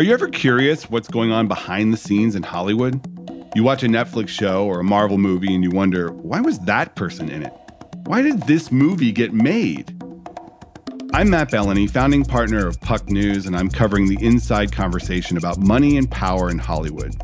Are you ever curious what's going on behind the scenes in Hollywood? You watch a Netflix show or a Marvel movie and you wonder, why was that person in it? Why did this movie get made? I'm Matt Belloni, founding partner of Puck News, and I'm covering the inside conversation about money and power in Hollywood.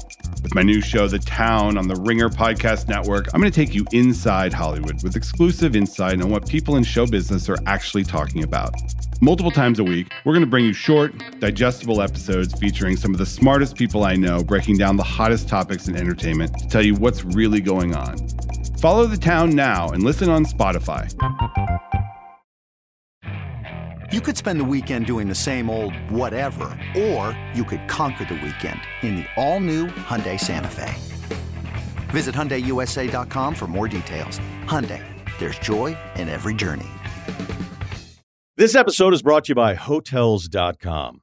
With my new show, The Town, on the Ringer Podcast Network, I'm going to take you inside Hollywood with exclusive insight on what people in show business are actually talking about. Multiple times a week, we're going to bring you short, digestible episodes featuring some of the smartest people I know, breaking down the hottest topics in entertainment to tell you what's really going on. Follow The Town now and listen on Spotify. You could spend the weekend doing the same old whatever, or you could conquer the weekend in the all-new Hyundai Santa Fe. Visit HyundaiUSA.com for more details. Hyundai, there's joy in every journey. This episode is brought to you by Hotels.com.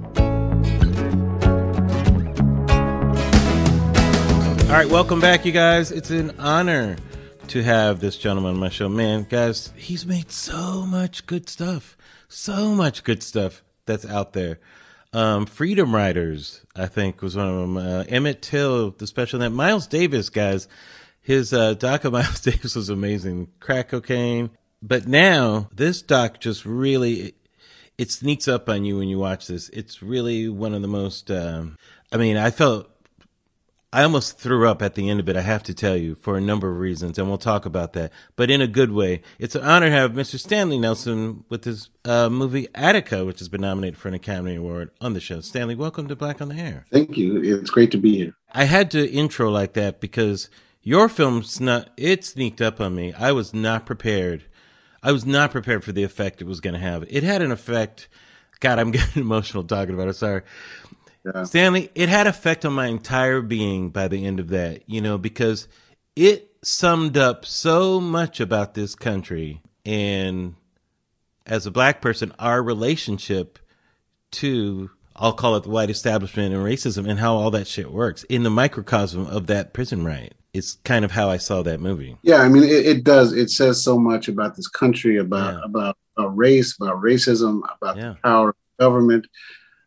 All right, welcome back, you guys. It's an honor to have this gentleman on my show. Man, guys, he's made so much good stuff. So much good stuff that's out there. Um, Freedom Riders, I think, was one of them. Uh, Emmett Till, the special that Miles Davis, guys. His uh, doc of Miles Davis was amazing. Crack cocaine. But now, this doc just really, it sneaks up on you when you watch this. It's really one of the most, um, I mean, I felt I almost threw up at the end of it, I have to tell you, for a number of reasons, and we'll talk about that, but in a good way. It's an honor to have Mr. Stanley Nelson with his uh, movie Attica, which has been nominated for an Academy Award on the show. Stanley, welcome to Black on the Air. Thank you. It's great to be here. I had to intro like that because your film's not, it sneaked up on me. I was not prepared. I was not prepared for the effect it was going to have. It had an effect. God, I'm getting emotional talking about it. Sorry. Yeah. Stanley, it had effect on my entire being by the end of that, you know, because it summed up so much about this country and as a black person, our relationship to I'll call it the white establishment and racism and how all that shit works in the microcosm of that prison riot. It's kind of how I saw that movie. Yeah, I mean, it, it does. It says so much about this country, about yeah. about, about race, about racism, about yeah. the power of government,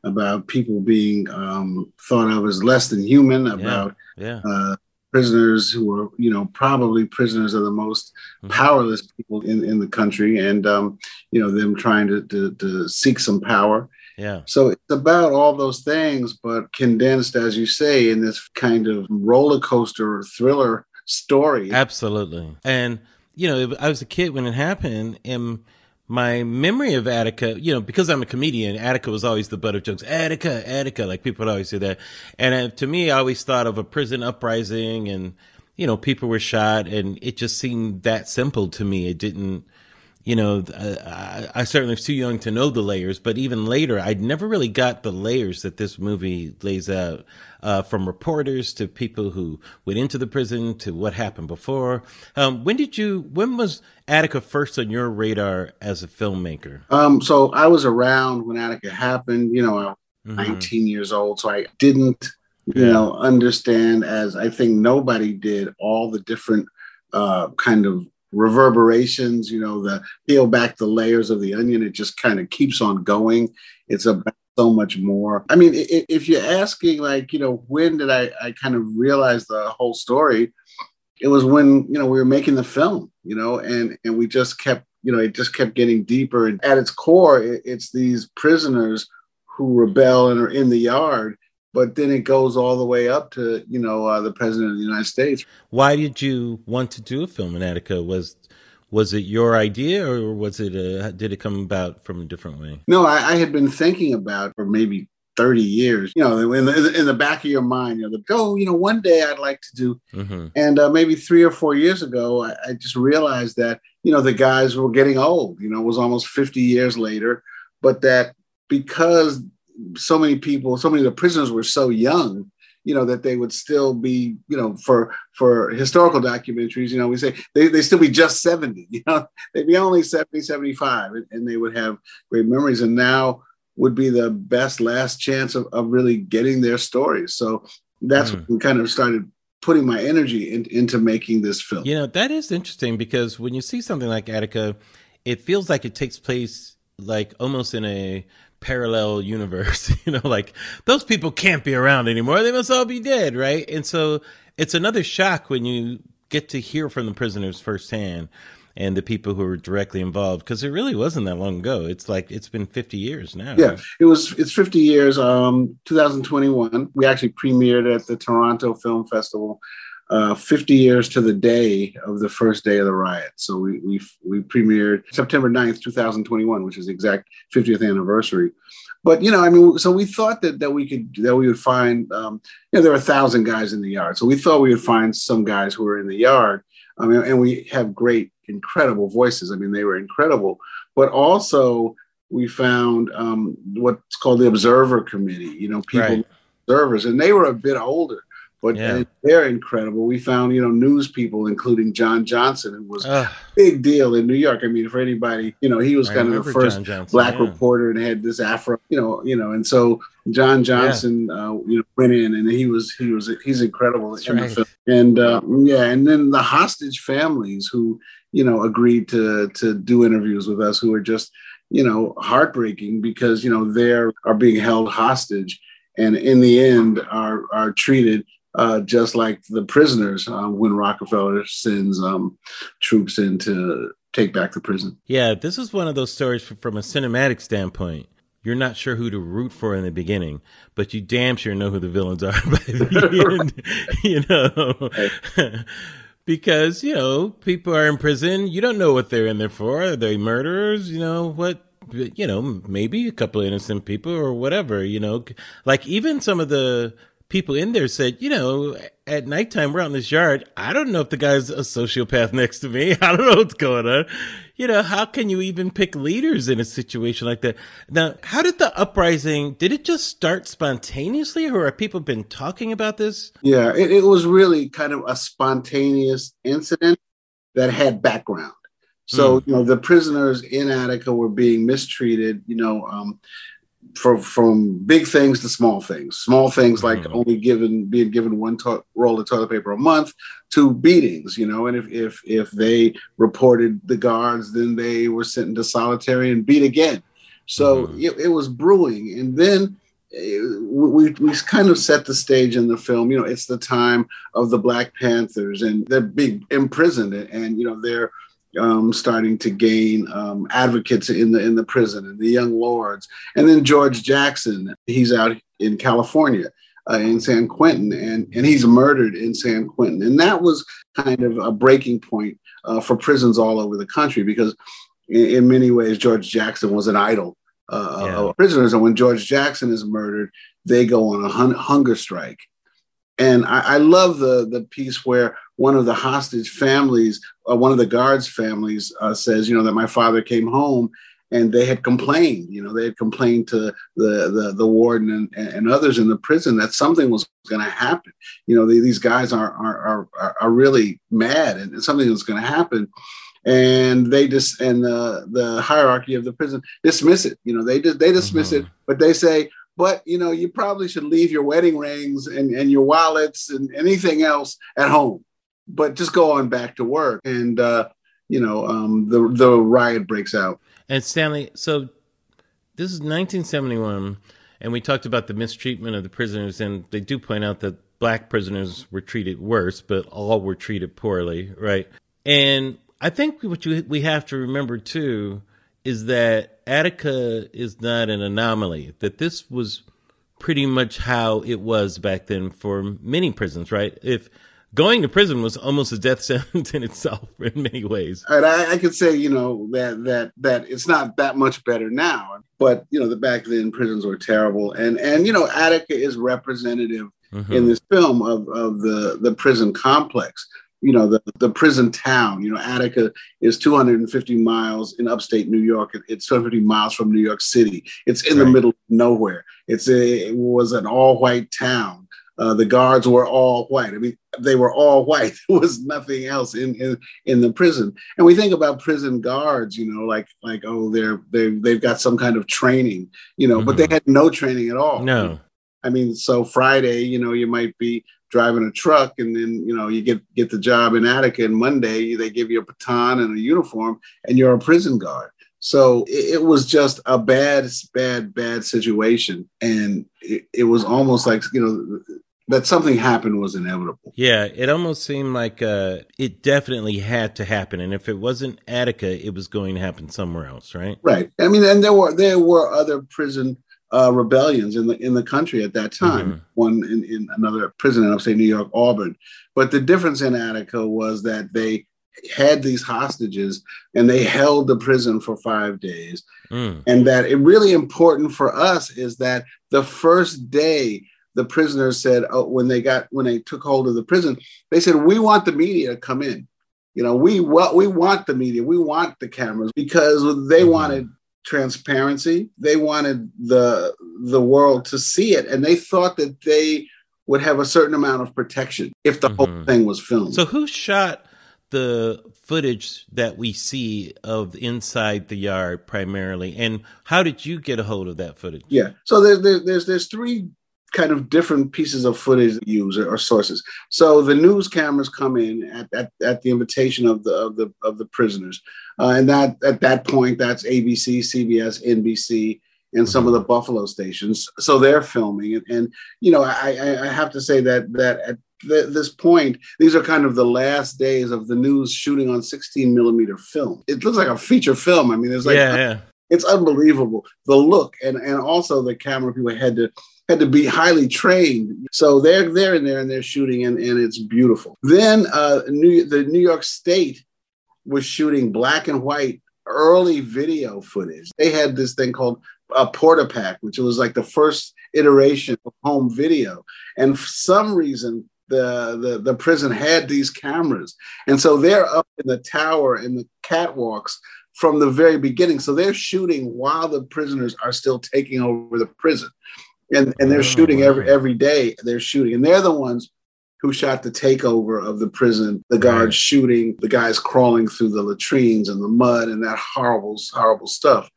about people being um, thought of as less than human, about yeah, yeah. Uh, prisoners who were, you know, probably prisoners of the most mm-hmm. powerless people in, in the country, and um, you know them trying to, to, to seek some power. Yeah. So it's about all those things, but condensed, as you say, in this kind of roller coaster thriller story. Absolutely. And you know, I was a kid when it happened, and my memory of Attica, you know, because I'm a comedian, Attica was always the butt of jokes. Attica, Attica, like people would always say that. And uh, to me, I always thought of a prison uprising and, you know, people were shot and it just seemed that simple to me. It didn't, you know, I, I certainly was too young to know the layers, but even later, I never really got the layers that this movie lays out, uh, from reporters to people who went into the prison to what happened before. Um, when did you? When was Attica first on your radar as a filmmaker? Um, so I was around when Attica happened. You know, I was mm-hmm. 19 years old, so I didn't, you yeah. know, understand as I think nobody did all the different uh, kind of reverberations, you know, the peel back the layers of the onion. It just kind of keeps on going. It's about so much more. I mean, if you're asking, like, you know, when did I, I kind of realize the whole story? It was when, you know, we were making the film, you know, and, and we just kept, you know, it just kept getting deeper. And at its core, it's these prisoners who rebel and are in the yard but then it goes all the way up to you know uh, the president of the United States. Why did you want to do a film in Attica? Was was it your idea or was it a, did it come about from a different way? No, I, I had been thinking about for maybe 30 years, you know, in the, in the back of your mind, you know, the, oh, you know, one day I'd like to do. Mm-hmm. And uh, maybe three or four years ago, I, I, just realized that, you know, the guys were getting old, you know, it was almost 50 years later, but that because so many people, so many of the prisoners were so young, you know that they would still be you know for for historical documentaries you know we say they, they still be just 70 you know they'd be only 70 75 and, and they would have great memories and now would be the best last chance of, of really getting their stories so that's mm. when kind of started putting my energy in, into making this film you know that is interesting because when you see something like attica it feels like it takes place like almost in a parallel universe. you know, like those people can't be around anymore. They must all be dead, right? And so it's another shock when you get to hear from the prisoners firsthand and the people who were directly involved because it really wasn't that long ago. It's like it's been 50 years now. Yeah, it was. It's 50 years. Um, 2021. We actually premiered at the Toronto Film Festival uh, 50 years to the day of the first day of the riot. So we we we premiered September 9th, 2021, which is the exact 50th anniversary. But you know, I mean, so we thought that that we could that we would find, um, you know, there were a thousand guys in the yard. So we thought we would find some guys who were in the yard. I mean, and we have great, incredible voices. I mean, they were incredible. But also, we found um, what's called the observer committee. You know, people right. observers, and they were a bit older but yeah. they're incredible. We found, you know, news people, including John Johnson, who was a big deal in New York. I mean, for anybody, you know, he was I kind of the first Johnson, black yeah. reporter and had this afro, you know, you know, and so John Johnson, yeah. uh, you know, went in and he was he was he's incredible in right. the film. And uh, yeah, and then the hostage families who you know agreed to to do interviews with us, who are just you know heartbreaking because you know they're are being held hostage and in the end are are treated uh, just like the prisoners uh, when Rockefeller sends um, troops in to take back the prison. Yeah, this is one of those stories from a cinematic standpoint. You're not sure who to root for in the beginning, but you damn sure know who the villains are by the end. you know. because, you know, people are in prison. You don't know what they're in there for. Are they murderers? You know, what you know, maybe a couple of innocent people or whatever, you know. Like even some of the people in there said, you know, at nighttime we're out in this yard. I don't know if the guy's a sociopath next to me. I don't know what's going on. You know, how can you even pick leaders in a situation like that? Now, how did the uprising, did it just start spontaneously or have people been talking about this? Yeah, it, it was really kind of a spontaneous incident that had background. So, mm. you know, the prisoners in Attica were being mistreated. You know, um, from from big things to small things. Small things like mm-hmm. only given being given one to- roll of toilet paper a month to beatings, you know. And if if if they reported the guards, then they were sent into solitary and beat again. So mm-hmm. it, it, was brewing, and then. Eh, we, we kind of set the stage in the film. You know, it's the time of the Black Panthers, and they're being imprisoned, and, and you know they're um, starting to gain um, advocates in the in the prison and the young lords, and then George Jackson, he's out in California. Uh, in San Quentin, and and he's murdered in San Quentin, and that was kind of a breaking point uh, for prisons all over the country because, in, in many ways, George Jackson was an idol uh, yeah. of prisoners, and when George Jackson is murdered, they go on a hun- hunger strike, and I, I, love the the piece where one of the hostage families, uh, one of the guards' families, uh, says, you know, that my father came home and they had complained. You know, they had complained to the the, the warden and, and others in the prison that something was going to happen. You know, these guys are are are, are really mad and something was going to happen and they just and the the hierarchy of the prison dismiss it. You know, they just they dismiss mm-hmm. it, but they say, but you know, you probably should leave your wedding rings and, and your wallets and anything else at home but just go on back to work. And uh, you know, um, the the riot breaks out. And Stanley, so this is 1971, and we talked about the mistreatment of the prisoners, and they do point out that black prisoners were treated worse, but all were treated poorly, right? And I think what you, we have to remember too is that Attica is not an anomaly. That this was pretty much how it was back then for many prisons, right? If going to prison was almost a death sentence in itself in many ways. And I, I could say, you know, that that that it's not that much better now, but you know, the back then prisons were terrible, and and you know, Attica is representative mm-hmm. in this film of of the the prison complex. You know, the the prison town. You know, Attica is 250 miles in upstate New York. It's 250 miles from New York City. It's in right. the middle of nowhere. It's a it was an all white town uh, the guards were all white. I mean, they were all white. There was nothing else in, in in the prison. And we think about prison guards, you know, like like oh, they're they they've got some kind of training, you know, mm-hmm. but they mm-hmm. had no training at all. No. I mean, so Friday, you know, you might be driving a truck, and then you know you get get the job in Attica, and Monday they give you a baton and a uniform, and you're a prison guard. So it, it was just a bad, bad, bad situation, and it, it was almost like you know that something happened was inevitable. Yeah, it almost seemed like uh, it definitely had to happen, and if it wasn't Attica, it was going to happen somewhere else, right? Right. I mean, and there were there were other prison uh, rebellions in the in the country at that time. Mm-hmm. One in, in another prison in upstate New York, Auburn. But the difference in Attica was that they had these hostages and they held the prison for five days. Mm. And that it really important for us is that the first day the prisoners said oh, when they got when they took hold of the prison, they said we want the media to come in. You know, we what we want the media, we want the cameras because they mm-hmm. wanted transparency. They wanted the the world to see it, and they thought that they would have a certain amount of protection if the mm-hmm. whole thing was filmed. So, who shot the footage that we see of inside the yard primarily, and how did you get a hold of that footage? Yeah, so there's there's there's three kind of different pieces of footage use or, or, sources. So the news cameras come in at, at, at, the invitation of the of the of the prisoners, uh, and that at that point that's ABC, CBS, NBC, and some of the Buffalo stations. So they're filming, and, and you know I, I have to say that that at th- this point these are kind of the last days of the news shooting on 16 millimeter film. It looks like a feature film. I mean, it's like yeah, yeah. It's unbelievable the look, and and also the camera people had to had to be highly trained. So they're they're in there and they're shooting and, and it's beautiful. Then uh, New, the New York State was shooting black and white early video footage. They had this thing called a Portapak, which was like the first iteration of home video. And for some reason, the, the, the prison had these cameras. And so they're up in the tower in the catwalks from the very beginning. So they're shooting while the prisoners are still taking over the prison and and they're oh, shooting wow. every every day. They're shooting, and they're the ones who shot the takeover of the prison. The guards right. shooting, the guys crawling through the latrines and the mud and that horrible, horrible stuff.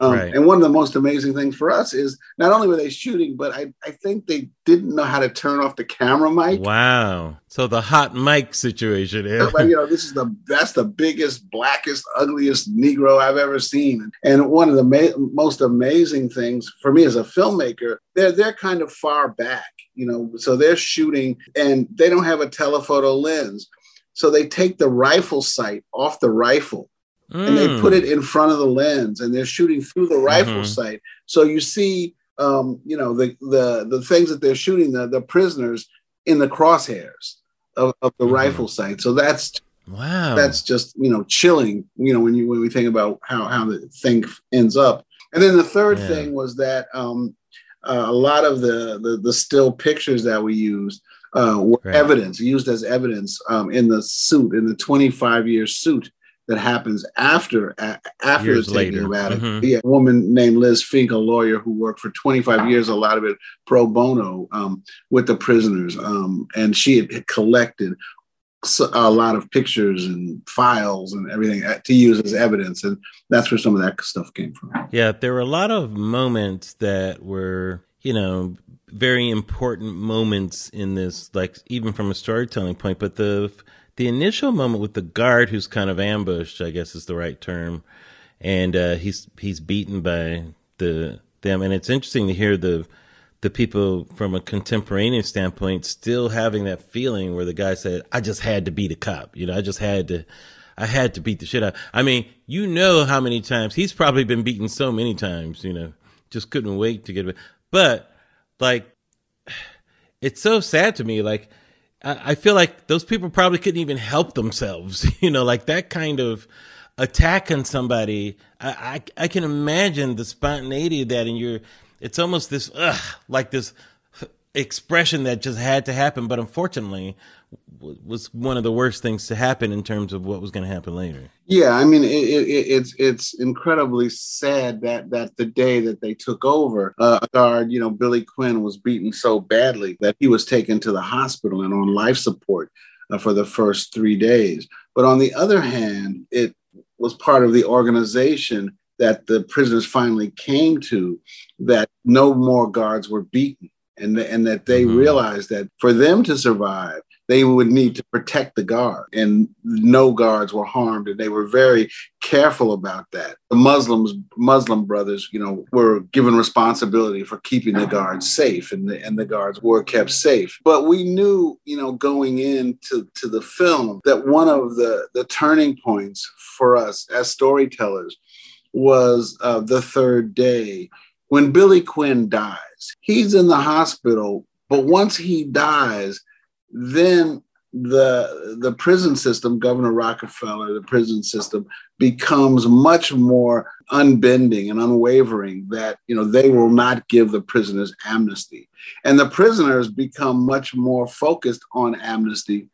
Um, right. And one of the most amazing things for us is not only were they shooting, but I, I think they didn't know how to turn off the camera mic. Wow. So the hot mic situation. Yeah. You know, this is the that's the biggest, blackest, ugliest Negro I've ever seen. And one of the ma- most amazing things for me as a filmmaker, they're they're kind of far back, you know, so they're shooting and they don't have a telephoto lens. So they take the rifle sight off the rifle mm. and they put it in front of the lens and they're shooting through the rifle mm-hmm. sight. So you see, um, you know, the, the, the things that they're shooting, the, the prisoners in the crosshairs of, of the mm-hmm. rifle sight. So that's, wow, that's just, you know, chilling, you know, when you, when we think about how, how the thing ends up. And then the third yeah. thing was that, um, uh, a lot of the, the, the still pictures that we used uh, were right. evidence used as evidence um, in the suit in the 25 year suit that happens after after years the taking later. of Mm-hmm. Yeah, a woman named Liz Fink, a lawyer who worked for 25 years, a lot of it pro bono um, with the prisoners, um, and she had collected a lot of pictures and files and everything uh, to use as evidence, and that's where some of that stuff came from. Yeah, there were a lot of moments that were, you know, very important moments in this, like even from a storytelling point, but the the initial moment with the guard who's kind of ambushed, I guess is the right term, and uh, he's he's beaten by the them, and it's interesting to hear the the people from a contemporaneous standpoint still having that feeling where the guy said, "I just had to beat a cop," you know, I just had to. I had to beat the shit out. I mean, you know how many times he's probably been beaten so many times, you know, just couldn't wait to get it. But like, it's so sad to me. Like, I feel like those people probably couldn't even help themselves. You know, like that kind of attack on somebody. I, I, I can imagine the spontaneity of that, and you're. It's almost this, ugh, like this uh, expression that just had to happen. But unfortunately, was one of the worst things to happen in terms of what was going to happen later. Yeah, I mean, it, it, it's it's incredibly sad that that the day that they took over, uh, a guard, you know, Billy Quinn was beaten so badly that he was taken to the hospital and on life support uh, for the first three days. But on the other hand, it was part of the organization that the prisoners finally came to that no more guards were beaten and, and that they mm-hmm. realized that for them to survive, they would need to protect the guard, and no guards were harmed, and they were very careful about that. The Muslims, Muslim brothers, you know, were given responsibility for keeping the guards safe, and the and the guards were kept safe. But we knew, you know, going into to the film that one of the the turning points for us as storytellers was uh, the third day when Billy Quinn dies. He's in the hospital, but once he dies then the the prison system, Governor Rockefeller, the prison system becomes much more unbending and unwavering that you know they will not give the prisoners amnesty. And the prisoners become much more focused on amnesty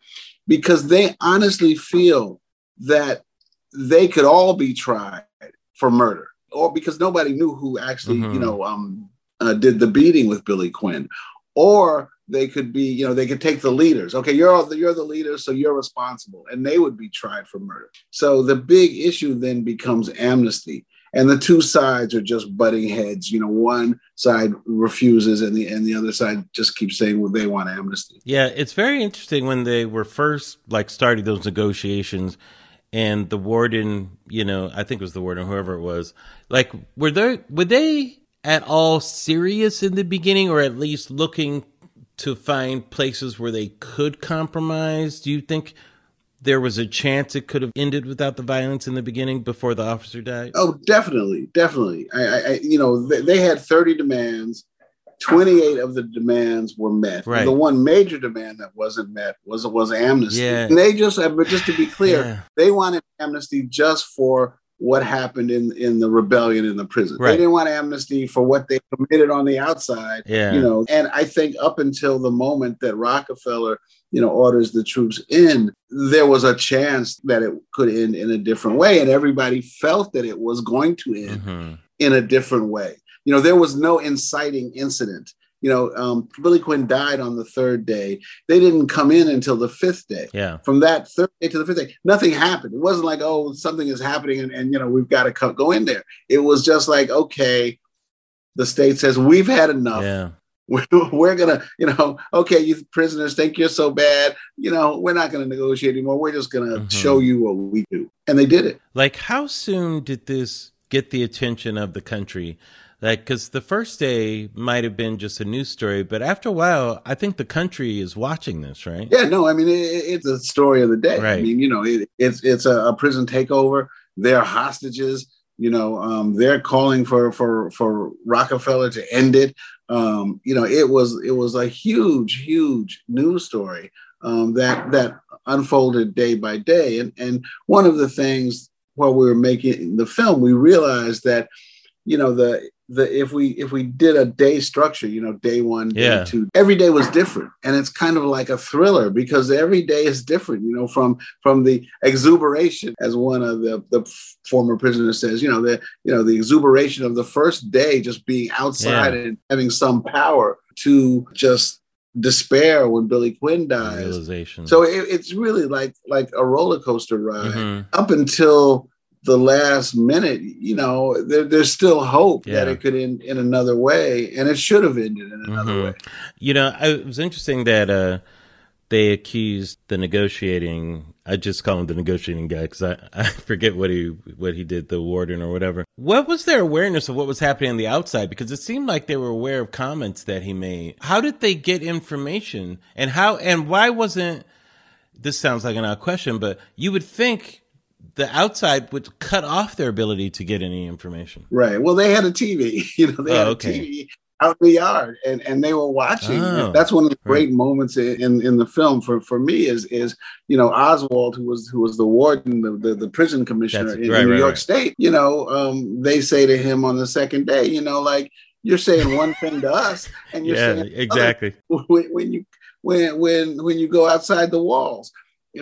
because they honestly feel that they could all be tried for murder or because nobody knew who actually mm-hmm. you know um, uh, did the beating with Billy Quinn or they could be, you know, they could take the leaders. Okay, you're the, you're the leader, so you're responsible, and they would be tried for murder. So the big issue then becomes amnesty, and the two sides are just butting heads. You know, one side refuses, and the and the other side just keeps saying, well, they want amnesty. Yeah, it's very interesting when they were first like starting those negotiations. And the warden, you know, I think it was the warden, whoever it was, like, were they, were they at all serious in the beginning, or at least looking to find places where they could compromise? Do you think there was a chance it could have ended without the violence in the beginning before the officer died? Oh, definitely, definitely. I, I you know, they, they, had thirty demands. Twenty-eight of the demands were met. Right. The one major demand that wasn't met was was amnesty. Yeah. And they just, uh, but just to be clear, yeah. they wanted amnesty just for what happened in in the rebellion in the prison. Right. They didn't want amnesty for what they committed on the outside. Yeah. You know, and I think up until the moment that Rockefeller, you know, orders the troops in, there was a chance that it could end in a different way. And everybody felt that it was going to end mm-hmm. in a different way. You know, there was no inciting incident you know, um, Billy Quinn died on the third day. They didn't come in until the fifth day. Yeah. From that third day to the fifth day, nothing happened. It wasn't like, oh, something is happening and, and you know, we've got to co- go in there. It was just like, okay, the state says, we've had enough. Yeah. We're, we're gonna, you know, okay, you prisoners think you're so bad. You know, we're not gonna negotiate anymore. We're just gonna mm-hmm. show you what we do. And they did it. Like, how soon did this get the attention of the country? Like because the first day might have been just a news story but after a while i think the country is watching this right? Yeah no i mean it, it's a story of the day. Right. i mean you know it, it's it's a, a, prison takeover. They're hostages you know um, they're calling for for for rockefeller to end it. Um, you know it was it was a huge huge news story um, that that unfolded day by day. And and one of the things while we were making the film we realized that you know the the if we if we did a day structure you know day one day yeah. two every day was different and it's kind of like a thriller because every day is different you know from from the exuberation as one of the the former prisoners says you know the you know the exuberation of the first day just being outside yeah. and having some power to just despair when Billy Quinn dies. So it, it's really like like a roller coaster ride mm-hmm. up until the last minute, you know, there, there's still hope yeah. that it could end in another way, and it should have ended in another mm-hmm. way. You know, it was interesting that uh, they accused the negotiating. I just call him the negotiating guy because I, I forget what he what he did, the warden or whatever. What was their awareness of what was happening on the outside? Because it seemed like they were aware of comments that he made. How did they get information, and how and why wasn't? This sounds like an odd question, but you would think the outside would cut off their ability to get any information. Right. Well, they had a TV. You know, they oh, had okay. a TV out in the yard and, and they were watching. Oh, That's one of the great right. moments in, in, the film for, for me is is you know Oswald who was who was the warden the, the, the prison commissioner That's- in, right, New right, York. State. You know um, they say to him on the second day, you know, like you're saying one thing to us and you're Yeah, saying exactly. when, when you when when when you go outside the walls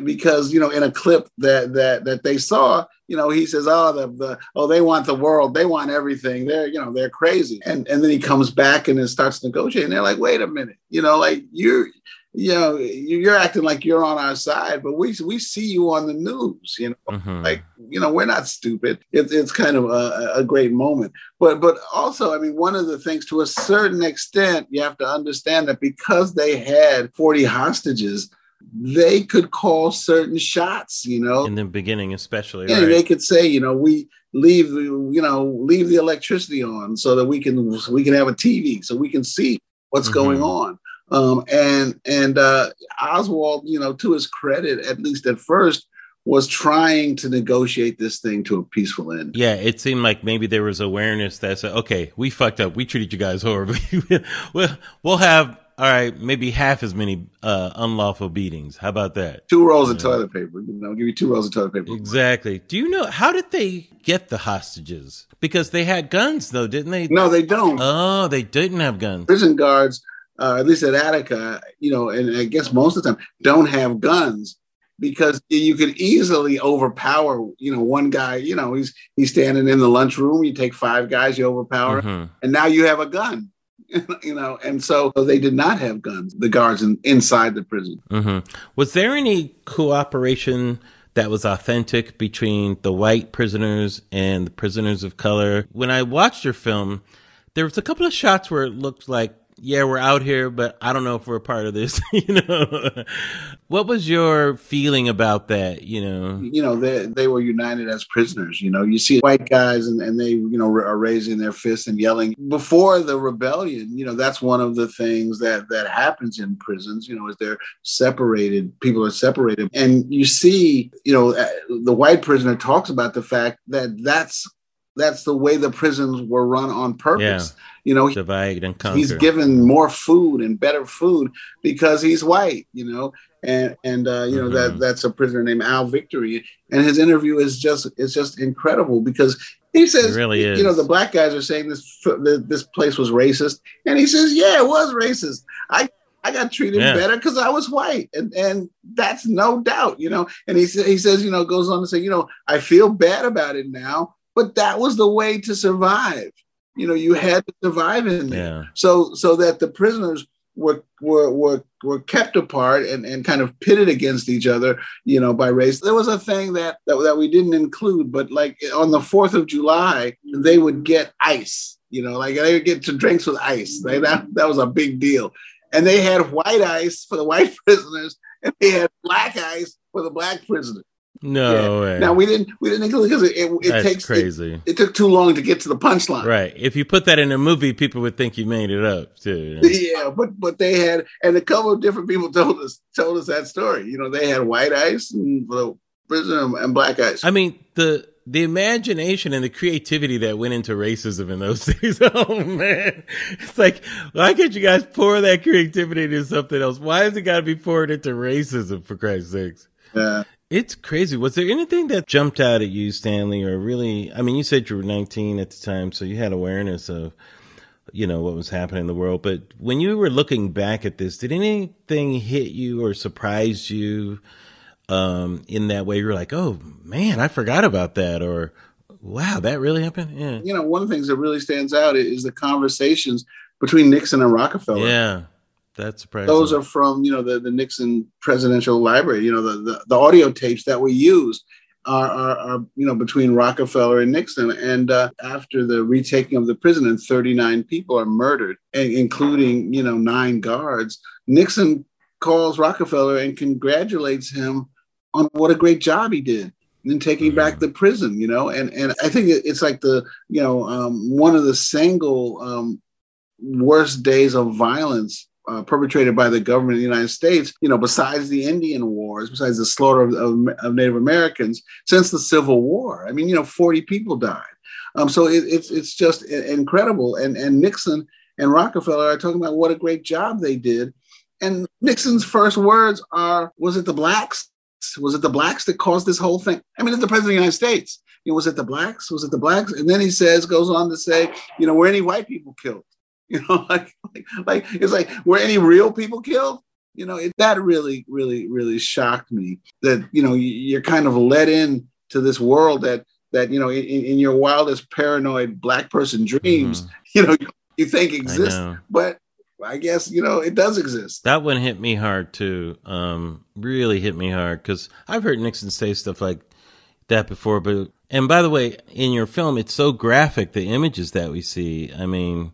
because you know in a clip that that that they saw you know he says oh the, the oh they want the world. They want everything. They're you know they're crazy. And and then he comes back and then starts negotiating. They're like wait a minute. You know like you're you know you- you're acting like you're on our side but we we see you on the news you know? Mhm. like you know we're not stupid. It's, it's kind of a, a great moment. But but also i mean one of the things to a certain extent you have to understand that because they had 40 hostages they could call certain shots you know in the beginning, especially. yeah, right. they could say, you know, we leave the, you know, leave the electricity on so that we can we can have a TV so we can see what's Mhm. going on. Um, and and uh, Oswald, you know, to his credit, at least at first, was trying to negotiate this thing to a peaceful end. Yeah, it seemed like maybe there was awareness that said, "Okay, we fucked up. We treated you guys horribly. we'll we'll have all right, maybe half as many uh, unlawful beatings. How about that?" Two rolls of toilet paper, you know, give you two rolls of toilet paper. Exactly. Do you know how did they get the hostages? Because they had guns, though, didn't they? No, they don't. Oh, they didn't have guns. prison guards, uh, at least at Attica, you know, and I guess most of the time don't have guns because you could easily overpower, you know, one guy, you know, he's he's standing in the lunchroom, you take five guys, you overpower, Mhm. and now you have a gun. you know, and so they did not have guns, the guards in, inside the prison. hmm Was there any cooperation that was authentic between the white prisoners and the prisoners of color? When I watched your film, there was a couple of shots where it looked like, yeah, we're out here, but I don't know if we're a part of this. you know, what was your feeling about that? You know, you know they, they were united as prisoners you know you see white guys and, and they you know are raising their fists and yelling before the rebellion you know that's one of the things that that happens in prisons you know is they're separated people are separated and you see you know uh, the white prisoner talks about the fact that that's that's the way the prisons were run on purpose. You know divide and conquer. he's given more food and better food because he's white you know? And and uh, you know that Mhm. that's a prisoner named al victory. And his interview is just is just incredible because he says It really you know the black guys are saying this this place was racist. And he says yeah it was racist. I I got treated Yeah. better because I was white, and and that's no doubt, you know. And he sa- he says, you know, goes on to say, you know, I feel bad about it now, but that was the way to survive. You know, you had to survive in there. Yeah. so so that the prisoners were were were, were kept apart and, and kind of pitted against each other you know by race. There was a thing that, that that we didn't include but like on the 4th of july they would get ice you know like they would get to drinks with ice. Like that that was a big deal. And they had white ice for the white prisoners and they had black ice for the black prisoners No way. now we didn't we didn't because it, it, it takes crazy. it took too long to get to the punchline right. If you put that in a movie, people would think you made it up too. yeah, but but they had, and a couple of different people told us told us that story. You know, they had white ice and the prison and black ice. I mean, the the imagination and the creativity that went into racism in those days. Oh man, it's like why can't you guys pour that creativity into something else? Why has it got to be poured into racism for Christ's sakes? Uh, It's crazy. Was there anything that jumped out at you, Stanley, or really? I mean, you said you were 19 at the time, so you had awareness of, you know, what was happening in the world. But when you were looking back at this, did anything hit you or surprise you um, in that way? You were like, "Oh man, I forgot about that," or "Wow, that really happened." Yeah, you know, one of the things that really stands out is the conversations between Nixon and Rockefeller. yeah, that's surprising. Those are from you know the, the Nixon Presidential Library. You know the, the the audio tapes that we use are, are, are you know between Rockefeller and Nixon. And uh, after the retaking of the prison, and 39 people are murdered, including you know nine guards. Nixon calls Rockefeller and congratulates him on what a great job he did in taking back the prison. You know, and and I think it's like the you know um, one of the single um, worst days of violence uh, perpetrated by the government of the United States, you know, besides the Indian Wars, besides the slaughter of, of, of Native Americans since the Civil War. I mean, you know, 40 people died. Um, so it, it's it's just incredible. And and Nixon and Rockefeller are talking about what a great job they did. And Nixon's first words are, "Was it the blacks? Was it the blacks that caused this whole thing?" I mean, it's the president of the United States. You know, was it the blacks? Was it the blacks? And then he says, goes on to say, you know, were any white people killed? You know, like, like, like it's like, were any real people killed? You know, it, that really, really, really shocked me. That you know, you're kind of let in to this world that that you know, in, in your wildest paranoid black person dreams, mm-hmm. you know, you think exists, but I guess you know it does exist. That one hit me hard too. Um, really hit me hard because I've heard Nixon say stuff like that before. But and by the way, in your film, it's so graphic. The images that we see. I mean,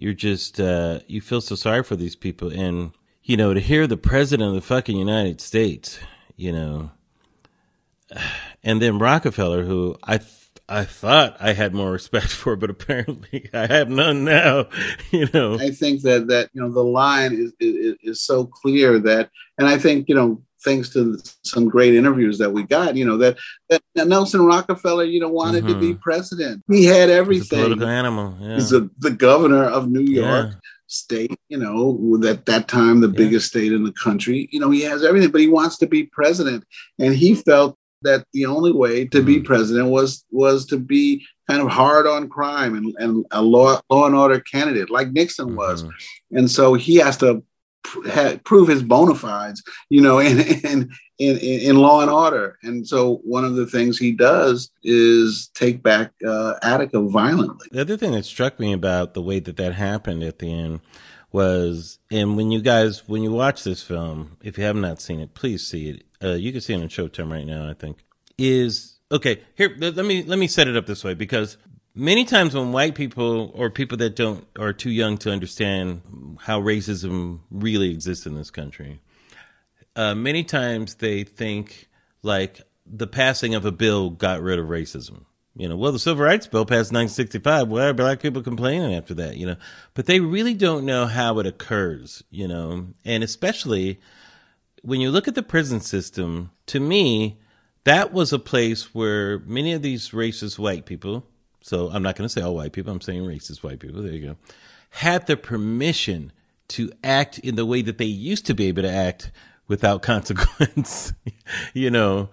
you're just uh, you feel so sorry for these people, and you know to hear the president of the fucking United States, you know, and then Rockefeller, who I. Th- I thought I had more respect for, but apparently I have none now. You know, I think that that you know the line is, is is so clear that, and I think you know thanks to some great interviews that we got, you know, that, that Nelson Rockefeller, you know, wanted mm-hmm. to be mm-hmm. president. He had everything. He's a political animal. Yeah. He's a, the governor of New York yeah. State, you know, at that time, the yeah. biggest state in the country. You know, he has everything, but he wants to be president. And he felt that the only way to mm-hmm. be president was was to be kind of hard on crime and, and a law, law and order candidate like Nixon mm-hmm. was. And so he has to prove his bona fides, you know, in, in, in, in law and order. And so one of the things he does is take back uh, Attica violently. The other thing that struck me about the way that that happened at the end was, and when you guys, when you watch this film, if you have not seen it, please see it. Uh, you can see it on Showtime right now, I think. Is okay. Here, let me let me set it up this way because many times when white people or people that don't are too young to understand how racism really exists in this country, uh, many times they think like the passing of a bill got rid of racism. You know, well, the Civil Rights Bill passed 1965. Why are black people complaining after that? You know, but they really don't know how it occurs. You know, and especially when you look at the prison system, to me, that was a place where many of these racist white people so I'm not going to say all white people, I'm saying racist white people, there you go, had the permission to act in the way that they used to be able to act without consequence, you know,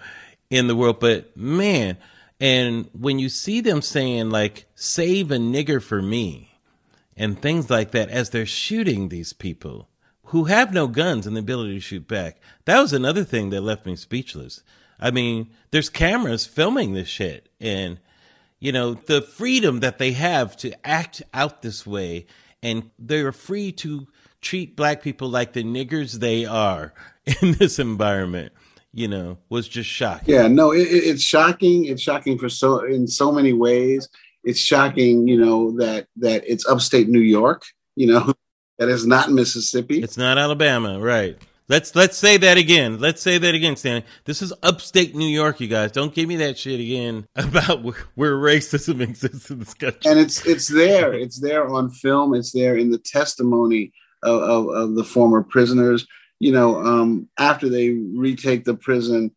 in the world. But man, and when you see them saying, like, save a nigger for me, and things like that as they're shooting these people who have no guns and the ability to shoot back, that was another thing that left me speechless. I mean, there's cameras filming this shit, and you know, the freedom that they have to act out this way, and they're free to treat black people like the niggers they are in this environment you know was just shocking. Yeah no it, it's shocking. It's shocking for so in so many ways. It's shocking you know that that it's upstate new york you know that is not mississippi. It's not alabama right Let's let's say that again. Let's say that again, Stanley. This is upstate New York, you guys. Don't give me that shit again about where, where racism exists in this country. And it's it's there. It's there on film. It's there in the testimony of, of, of the former prisoners. You know, um, after they retake the prison,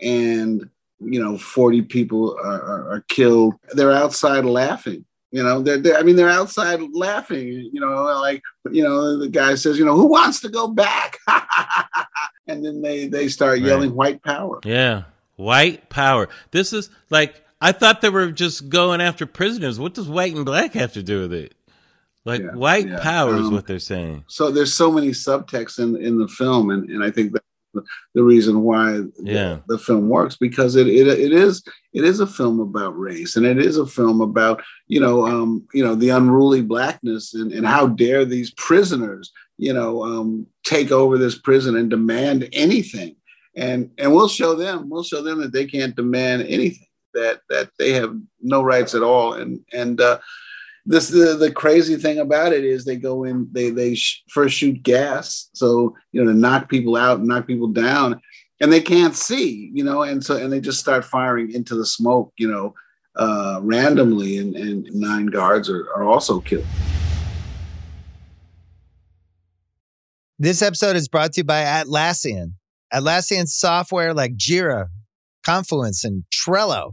and you know, forty people are, are, are killed. They're outside laughing you know, they're, they're, I mean, they're outside laughing. You know, like you know, the guy says, you know, who wants to go back? and then they they start yelling, right. "White power!" Yeah, white power. This is like I thought they were just going after prisoners. What does white and black have to do with it? Like yeah, white yeah. power um, is what they're saying. So there's so many subtexts in in the film, and and I think that the reason why yeah. the, the, film works because it, it it is it is a film about race and it is a film about you know um, you know the unruly blackness and, and how dare these prisoners you know um, take over this prison and demand anything and and we'll show them we'll show them that they can't demand anything that that they have no rights at all and and uh, this the, the crazy thing about it is they go in they they sh- first shoot gas. So you know to knock people out and knock people down. And they can't see you know and so and they just start firing into the smoke you know uh, randomly. And, and nine guards are, are also killed. This episode is brought to you by atlassian. Atlassian software like jira confluence and trello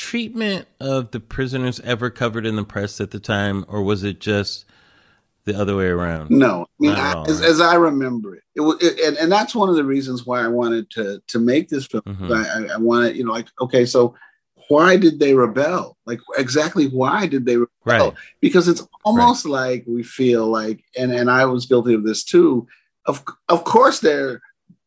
treatment of the prisoners ever covered in the press at the time, or was it just the other way around? No, I mean, I, all, as, right? as I remember it, it, was, it and, and that's one of the reasons why I wanted to to make this film. Mhm. I, I, wanted, you know, like okay, so why did they rebel? Like exactly why did they rebel? Right. Because it's almost like we feel like, and and I was guilty of this too. Of of course they're,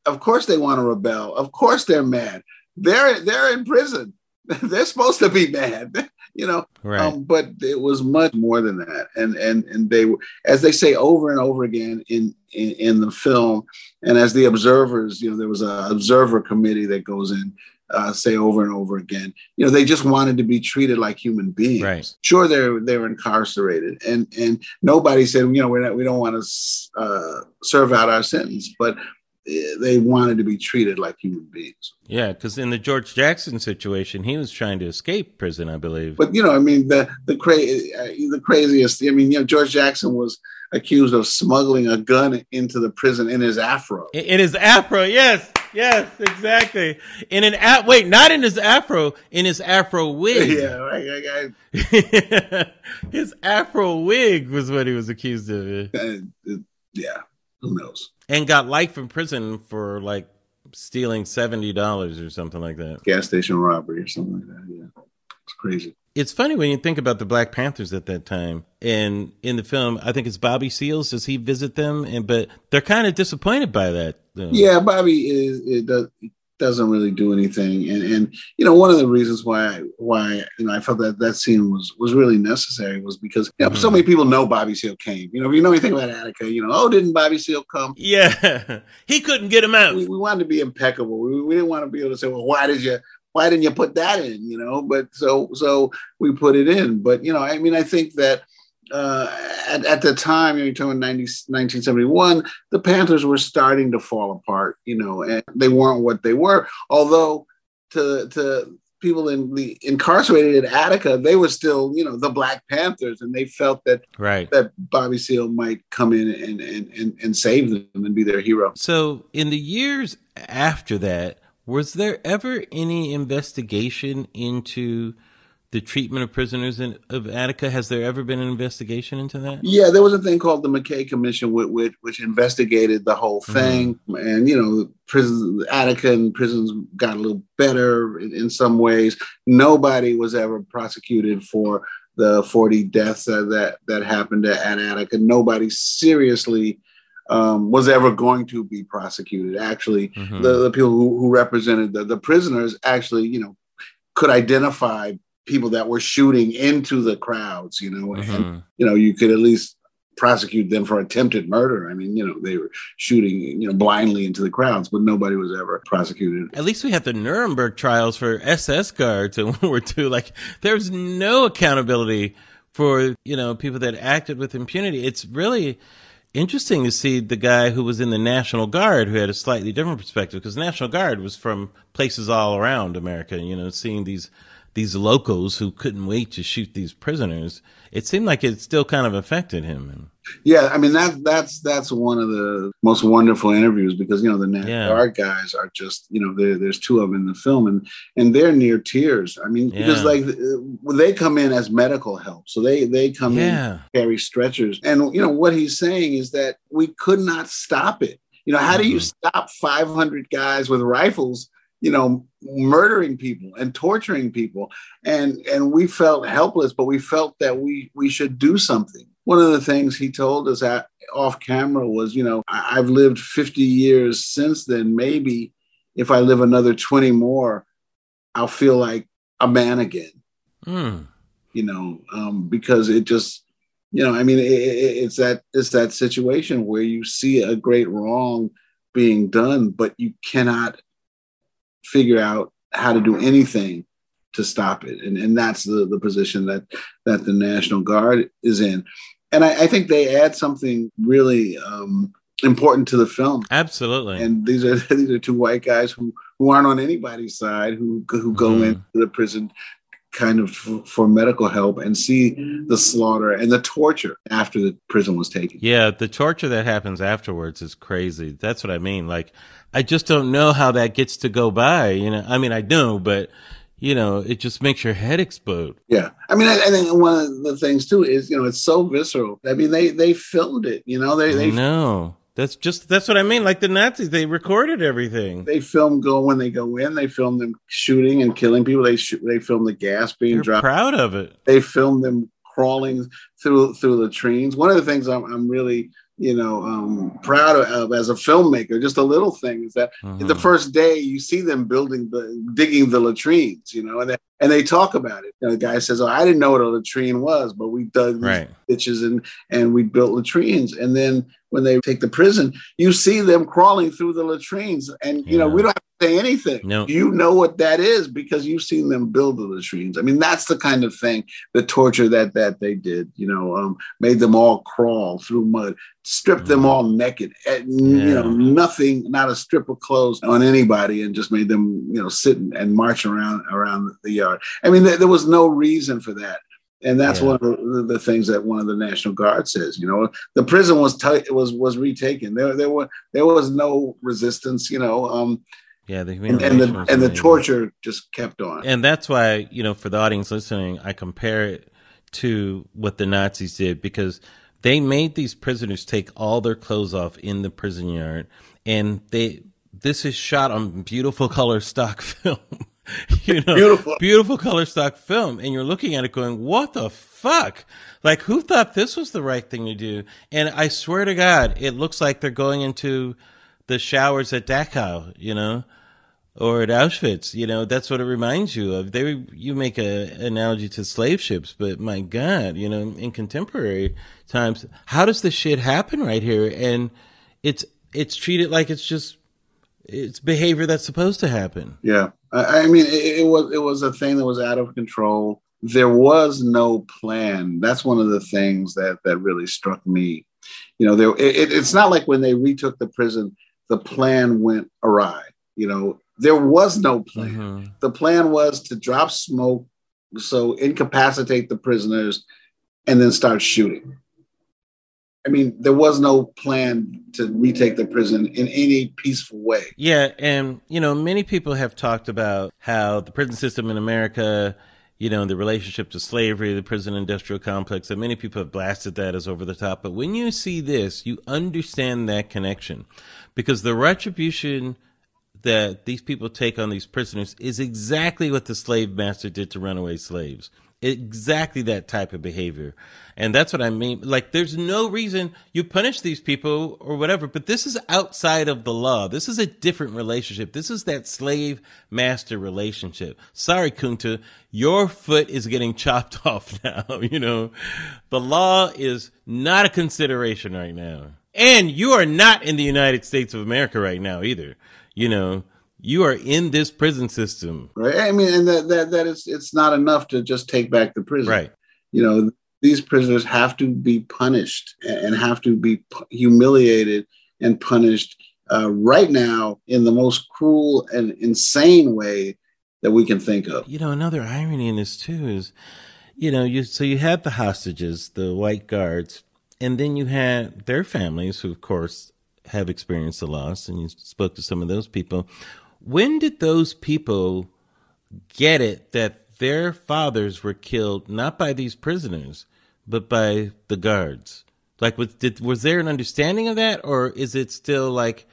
of course they want to rebel. Of course they're mad. They're they're in prison. they're supposed to be mad. You know, Right. um, but it was much more than that, and and and they, were- as they say over and over again in, in in the film, and as the observers, you know, there was a observer committee that goes in, uh, say over and over again, you know, they just wanted to be treated like human beings. Right. Sure, they're they're incarcerated, and and nobody said, you know, we're not, we don't want to uh, serve out our sentence, but they wanted to be treated like human beings. yeah, because in the George Jackson situation, he was trying to escape prison, I believe. But you know, I mean, the the cra- uh, the craziest. I mean, you know, George Jackson was accused of smuggling a gun into the prison in his afro. In, his afro, yes, yes, exactly. In an a- wait, not in his afro, in his afro wig. yeah, right. I, I, his afro wig was what he was accused of, uh, yeah, who knows? and got life in prison for like stealing seventy dollars or something like that. Gas station robbery or something like that. Yeah, it's crazy. It's funny when you think about the Black Panthers at that time, and in the film, I think it's Bobby Seals. Does he visit them? And but they're kind of disappointed by that. though. Yeah, Bobby is it does doesn't really do anything, and and you know one of the reasons why why you know I felt that that scene was was really necessary was because you know, so Mhm. many people know Bobby Seale came. You know, if you know anything about Attica, you know, oh, didn't Bobby Seale come? yeah, he couldn't get him out. we, we wanted to be impeccable. We, we didn't want to be able to say, well, why did you why didn't you put that in? You know, but so so we put it in. But you know, I mean, I think that uh, at, at the time, you know, you're talking 90, 1971, the Panthers were starting to fall apart, you know, and they weren't what they were. Although to to people in the incarcerated at Attica, they were still, you know, the Black Panthers, and they felt that Right. that Bobby Seale might come in and and and, and save them and be their hero. So, in the years after that, was there ever any investigation into the treatment of prisoners in, of Attica? Has there ever been an investigation into that? Yeah, there was a thing called the McKay Commission, which, which, which investigated the whole thing, and you know, prisons, Attica and prisons got a little better in, in some ways. Nobody was ever prosecuted for the 40 deaths that that, that happened at, at Attica. Nobody seriously um, was ever going to be prosecuted. Actually, Mhm. the, the people who, who represented the, the prisoners actually, you know, could identify people that were shooting into the crowds, you know, and Mhm. you know, you could at least prosecute them for attempted murder. I mean, you know, they were shooting, you know, blindly into the crowds, but nobody was ever prosecuted. At least we had the Nuremberg trials for SS guards in World War II. Like, there's no accountability for, you know, people that acted with impunity. It's really interesting to see the guy who was in the National Guard who had a slightly different perspective because the National Guard was from places all around America, you know, seeing these these locals who couldn't wait to shoot these prisoners, it seemed like it still kind of affected him. Yeah, I mean that that's that's one of the most wonderful interviews because you know the National Yeah. Guard guys are just you know there's two of them in the film and and they're near tears. I mean because like uh, they come in as medical help, so they they come Yeah. in carry stretchers, and you know what he's saying is that we could not stop it. You know how do you Mhm. stop 500 guys with rifles? You know, murdering people and torturing people, and and we felt helpless, but we felt that we we should do something. One of the things he told us at, off camera was, you know, I- I've lived 50 years since then. Maybe if I live another 20 more, I'll feel like a man again. Mm. You know, um, because it just, you know, I mean, it, it, it's that it's that situation where you see a great wrong being done, but you cannot figure out how to do anything to stop it, and and that's the the position that that the National Guard is in, and I, I think they add something really um, important to the film. Absolutely. And these are these are two white guys who who aren't on anybody's side who who go Mhm. into the prison kind of for, for medical help and see mm-hmm. the slaughter and the torture after the prison was taken. Yeah, the torture that happens afterwards is crazy. That's what I mean. Like, I just don't know how that gets to go by. You know, I mean, I know, but you know, it just makes your head explode. Yeah, I mean, I, I think one of the things too is you know it's so visceral. I mean, they they filmed it. You know, they I they know. That's just that's what I mean. Like the Nazis, they recorded everything. they film go when they go in. They film them shooting and killing people. They shoot. They film the gas being They're dropped. proud of it. they film them crawling through through latrines. One of the things I'm, I'm really you know um, proud of as a filmmaker, just a little thing, is that Mhm. the first day you see them building the digging the latrines, you know, and they, and they talk about it. You know, the guy says, "Oh, I didn't know what a latrine was, but we dug these Right. ditches and and we built latrines." And then when they take the prison, you see them crawling through the latrines, and you know we don't have say anything. No. You know what that is because you've seen them build the latrines. I mean, that's the kind of thing, the torture that that they did. You know, um, made them all crawl through mud, stripped them all naked, and, you know, nothing, not a strip of clothes on anybody, and just made them, you know, sit and, march around around the yard. I mean, there, there was no reason for that. And that's Yeah. one of the, the things that one of the National Guard says. You know, the prison was t- was was retaken. There there were there was no resistance. You know, um, Yeah, the and, and the and the torture just kept on. And that's why, you know, for the audience listening, I compare it to what the Nazis did because they made these prisoners take all their clothes off in the prison yard. And they, this is shot on beautiful color stock film. you know, Beautiful. beautiful color stock film. And you're looking at it going, what the fuck? Like, who thought this was the right thing to do? And I swear to God, it looks like they're going into the showers at Dachau, you know? or at Auschwitz. You know, that's what it reminds you of. They you make a analogy to slave ships, but my God, you know, in contemporary times, how does this shit happen right here? And it's it's treated like it's just it's behavior that's supposed to happen. Yeah, I, I mean, it, it was it was a thing that was out of control. There was no plan. That's one of the things that that really struck me. You know, there it, it's not like when they retook the prison, the plan went awry. You know, there was no plan. Mhm. The plan was to drop smoke, so incapacitate the prisoners, and then start shooting. I mean, there was no plan to retake the prison in any peaceful way. Yeah, and you know, many people have talked about how the prison system in America, you know, the relationship to slavery, the prison industrial complex, and many people have blasted that as over the top. But when you see this, you understand that connection. Because the retribution that these people take on these prisoners is exactly what the slave master did to runaway slaves. exactly that type of behavior. And that's what I mean. Like, there's no reason you punish these people or whatever, but this is outside of the law. This is a different relationship. This is that slave master relationship. Sorry, Kunta, your foot is getting chopped off now. you know, the law is not a consideration right now. And you are not in the United States of America right now either. You know, you are in this prison system. Right. I mean, and that, that, that is, it's not enough to just take back the prison. Right. You know, these prisoners have to be punished and have to be humiliated and punished uh, right now in the most cruel and insane way that we can think of. You know, another irony in this too is, you know, you so you had the hostages, the white guards, and then you had their families, who of course have experienced the loss, and you spoke to some of those people. When did those people get it that their fathers were killed not by these prisoners, but by the guards? Like, was, did, was there an understanding of that, or is it still like,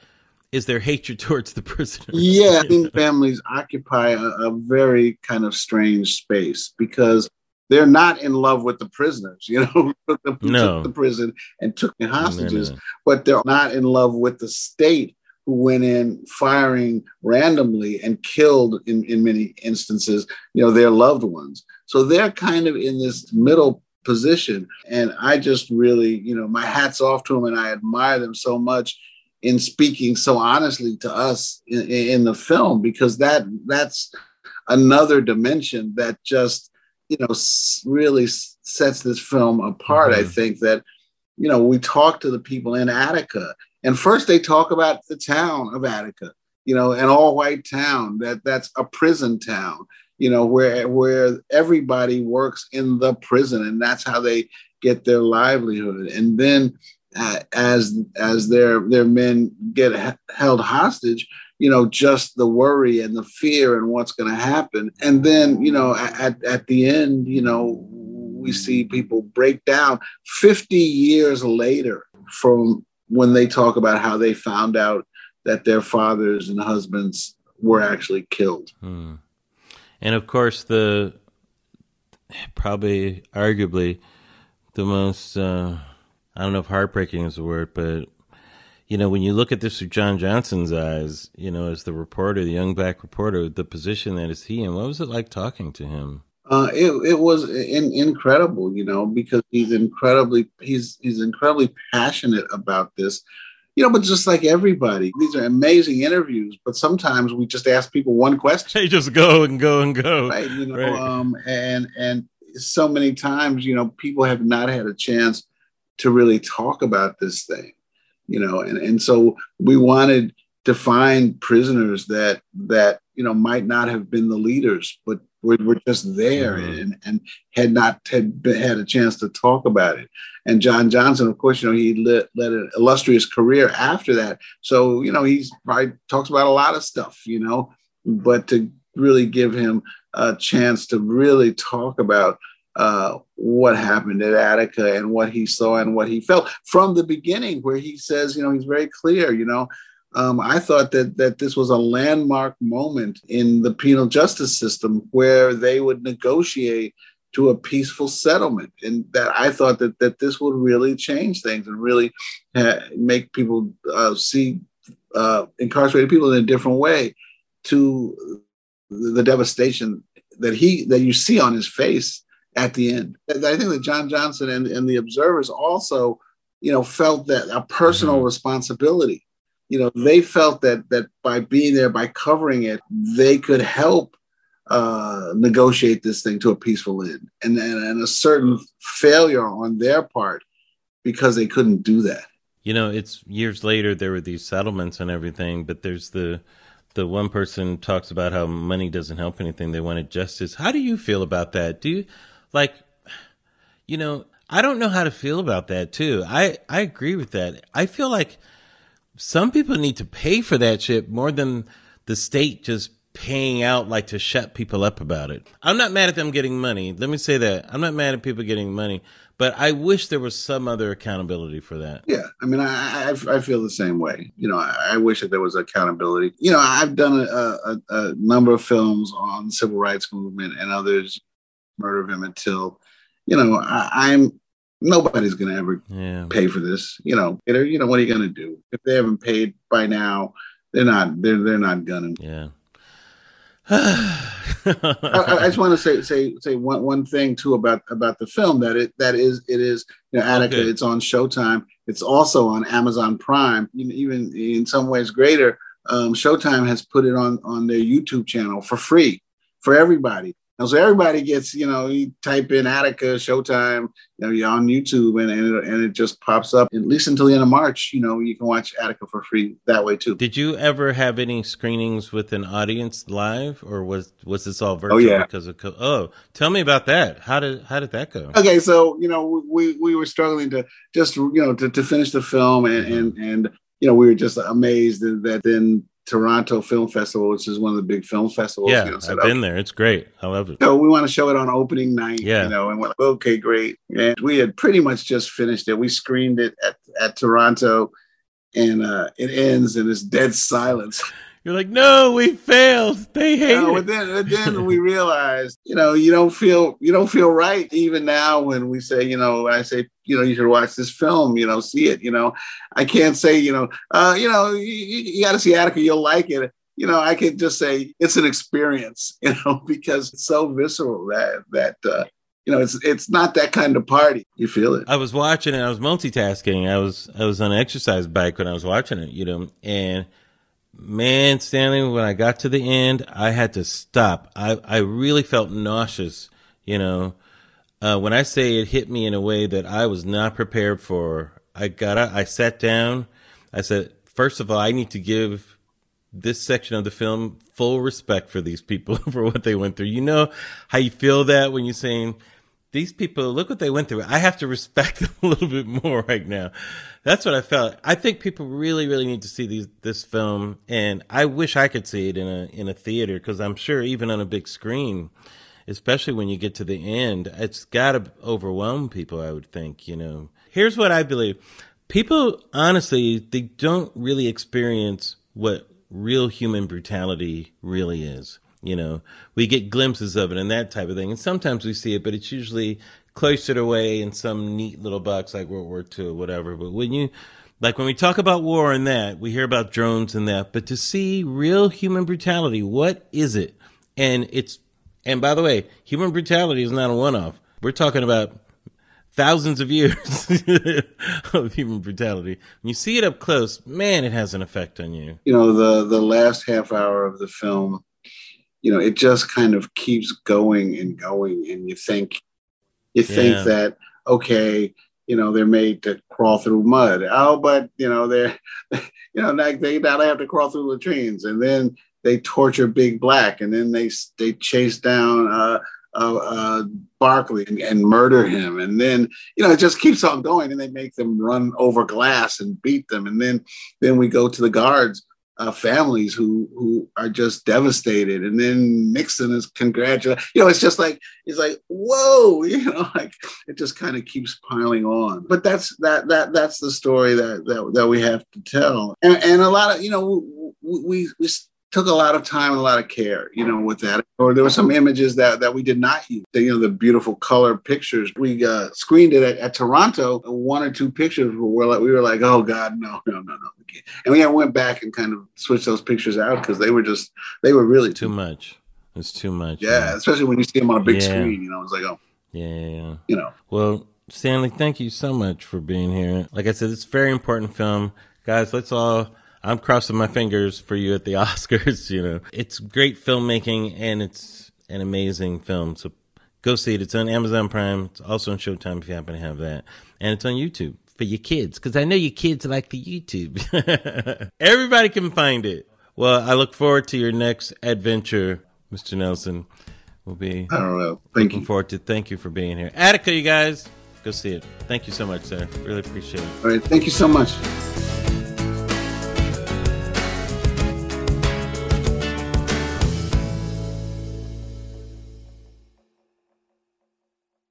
is there hatred towards the prisoners? Yeah, I think families occupy a, a very kind of strange space because they're not in love with the prisoners, you know, who No. took the prison and took the hostages, no. but they're not in love with the state who went in firing randomly and killed in, in many instances, you know, their loved ones. So they're kind of in this middle position. And I just really, you know, my hat's off to them and I admire them so much in speaking so honestly to us in, in the film because that that's another dimension that just you know really sets this film apart i Mhm. think that you know we talk to the people in attica and first they talk about the town of attica you know an all white town that that's a prison town you know where where everybody works in the prison and that's how they get their livelihood and then uh, as as their their men get h- held hostage you know just the worry and the fear and what's going to happen and then you know at, at the end you know we see people break down 50 years later from when they talk about how they found out that their fathers and husbands were actually killed Hmm. And of course, the probably arguably the most uh, I don't know if heartbreaking is the word, but you know when you look at this through John Johnson's eyes, you know as the reporter, the young black reporter, the position that is he in. What was it like talking to him? Uh, it it was in, incredible, you know, because he's incredibly he's he's incredibly passionate about this, you know. But just like everybody, these are amazing interviews. But sometimes we just ask people one question, They just go and go and go. right? You know, Right. um, and and so many times, you know, people have not had a chance to really talk about this thing, you know, and and so we wanted to find prisoners that that you know might not have been the leaders, but were, were just there Mhm. and and had not had been, had a chance to talk about it. And John Johnson, of course, you know, he led, led an illustrious career after that. So you know, he's probably talks about a lot of stuff, you know, but to really give him a chance to really talk about uh, what happened at Attica and what he saw and what he felt from the beginning, where he says, you know, he's very clear, you know. Um, I thought that that this was a landmark moment in the penal justice system where they would negotiate to a peaceful settlement, and that I thought that that this would really change things and really uh, make people uh, see uh, incarcerated people in a different way to the devastation that he that you see on his face at the end. I think that John Johnson and, and the observers also, you know, felt that a personal Mhm. responsibility. You know, they felt that that by being there, by covering it, they could help uh, negotiate this thing to a peaceful end, and, and and a certain failure on their part because they couldn't do that. You know, it's years later there were these settlements and everything, but there's the the one person talks about how money doesn't help anything. They wanted justice. How do you feel about that? Do you like you know, I don't know how to feel about that too. I I agree with that. I feel like some people need to pay for that shit more than the state just paying out like to shut people up about it. I'm not mad at them getting money. Let me say that. I'm not mad at people getting money, but I wish there was some other accountability for that. Yeah, I mean, I, I I feel the same way. You know, I, I wish that there was accountability. You know, I've done a, a, a number of films on the civil rights movement and others murder of him until, you know, I, am nobody's gonna ever yeah. pay for this. You know, you know, what are you gonna do if they haven't paid by now? They're not. They're they're not gonna. Yeah. I, I, just want to say say say one, one thing too about about the film that it that is it is you know Attica okay. it's on Showtime it's also on Amazon Prime even in some ways greater um, Showtime has put it on on their YouTube channel for free for everybody and so everybody gets, you know, you type in Attica Showtime, you know, you're on YouTube and, and, it, and it just pops up. At least until the end of March, you know, you can watch Attica for free that way too. Did you ever have any screenings with an audience live or was was this all virtual oh, yeah. because of Oh, tell me about that. How did how did that go? Okay, so, you know, we we were struggling to just, you know, to, to finish the film and, mm-hmm. and and you know, we were just amazed that then Toronto Film Festival, which is one of the big film festivals. Yeah, you know, I've been there. It's great. I love it. So we want to show it on opening night. Yeah. You know, and we're like, okay, great. And we had pretty much just finished it. We screened it at, at Toronto, and uh, it ends and it's dead silence. You're like, no, we failed. They hate no, it. But then, but then we realized, you know, you don't feel you don't feel right even now when we say, you know, I say, you know, you should watch this film, you know, see it. You know, I can't say, you know, uh, you know, you, you got to see Attica, you'll like it. You know, I can just say it's an experience, you know, because it's so visceral that that uh, you know, it's it's not that kind of party. You feel it. I was watching it. I was multitasking. I was I was on an exercise bike when I was watching it. You know, and man, Stanley, when I got to the end, I had to stop. I, I really felt nauseous, you know. Uh, when I say it hit me in a way that I was not prepared for, I got up, I sat down. I said, first of all, I need to give this section of the film full respect for these people for what they went through. You know how you feel that when you're saying, these people, look what they went through. I have to respect them a little bit more right now. That's what I felt. I think people really, really need to see these, this film, and I wish I could see it in a in a theater because I'm sure even on a big screen, especially when you get to the end, it's got to overwhelm people. I would think. You know, here's what I believe: people, honestly, they don't really experience what real human brutality really is. You know, we get glimpses of it and that type of thing. And sometimes we see it, but it's usually cloistered away in some neat little box like World War II or whatever. But when you, like when we talk about war and that, we hear about drones and that, but to see real human brutality, what is it? And it's, and by the way, human brutality is not a one off. We're talking about thousands of years of human brutality. When you see it up close, man, it has an effect on you. You know, the the last half hour of the film you know, it just kind of keeps going and going. And you think, you think yeah. that, okay, you know, they're made to crawl through mud. Oh, but, you know, they're, you know, like they now they have to crawl through latrines. And then they torture Big Black. And then they, they chase down, uh, uh, uh, Barkley and, and, murder him. And then, you know, it just keeps on going and they make them run over glass and beat them. And then, then we go to the guards uh, families who who are just devastated, and then Nixon is congratulating. You know, it's just like it's like whoa, you know, like it just kind of keeps piling on. But that's that that that's the story that that, that we have to tell, and, and a lot of you know we, we, we took a lot of time and a lot of care, you know, with that. Or there were some images that that we did not use. The, you know, the beautiful color pictures. We uh, screened it at, at, Toronto. One or two pictures were like we were like, oh God, no, no, no, no. And we went back and kind of switched those pictures out because they were just they were really too, too much. It's too much. Yeah, man. especially when you see them on a big yeah. screen. You know, it's like oh. Yeah, yeah, yeah. You know. Well, Stanley, thank you so much for being here. Like I said, it's a very important film. Guys, let's all I'm crossing my fingers for you at the Oscars. You know, it's great filmmaking and it's an amazing film. So go see it. It's on Amazon Prime. It's also on Showtime if you happen to have that, and it's on YouTube for your kids because I know your kids like the YouTube. Everybody can find it. Well, I look forward to your next adventure, Mr. Nelson. We'll be. I don't know. Thank looking you. forward to. Thank you for being here, Attica. You guys, go see it. Thank you so much, sir. Really appreciate it. All right. Thank you so much.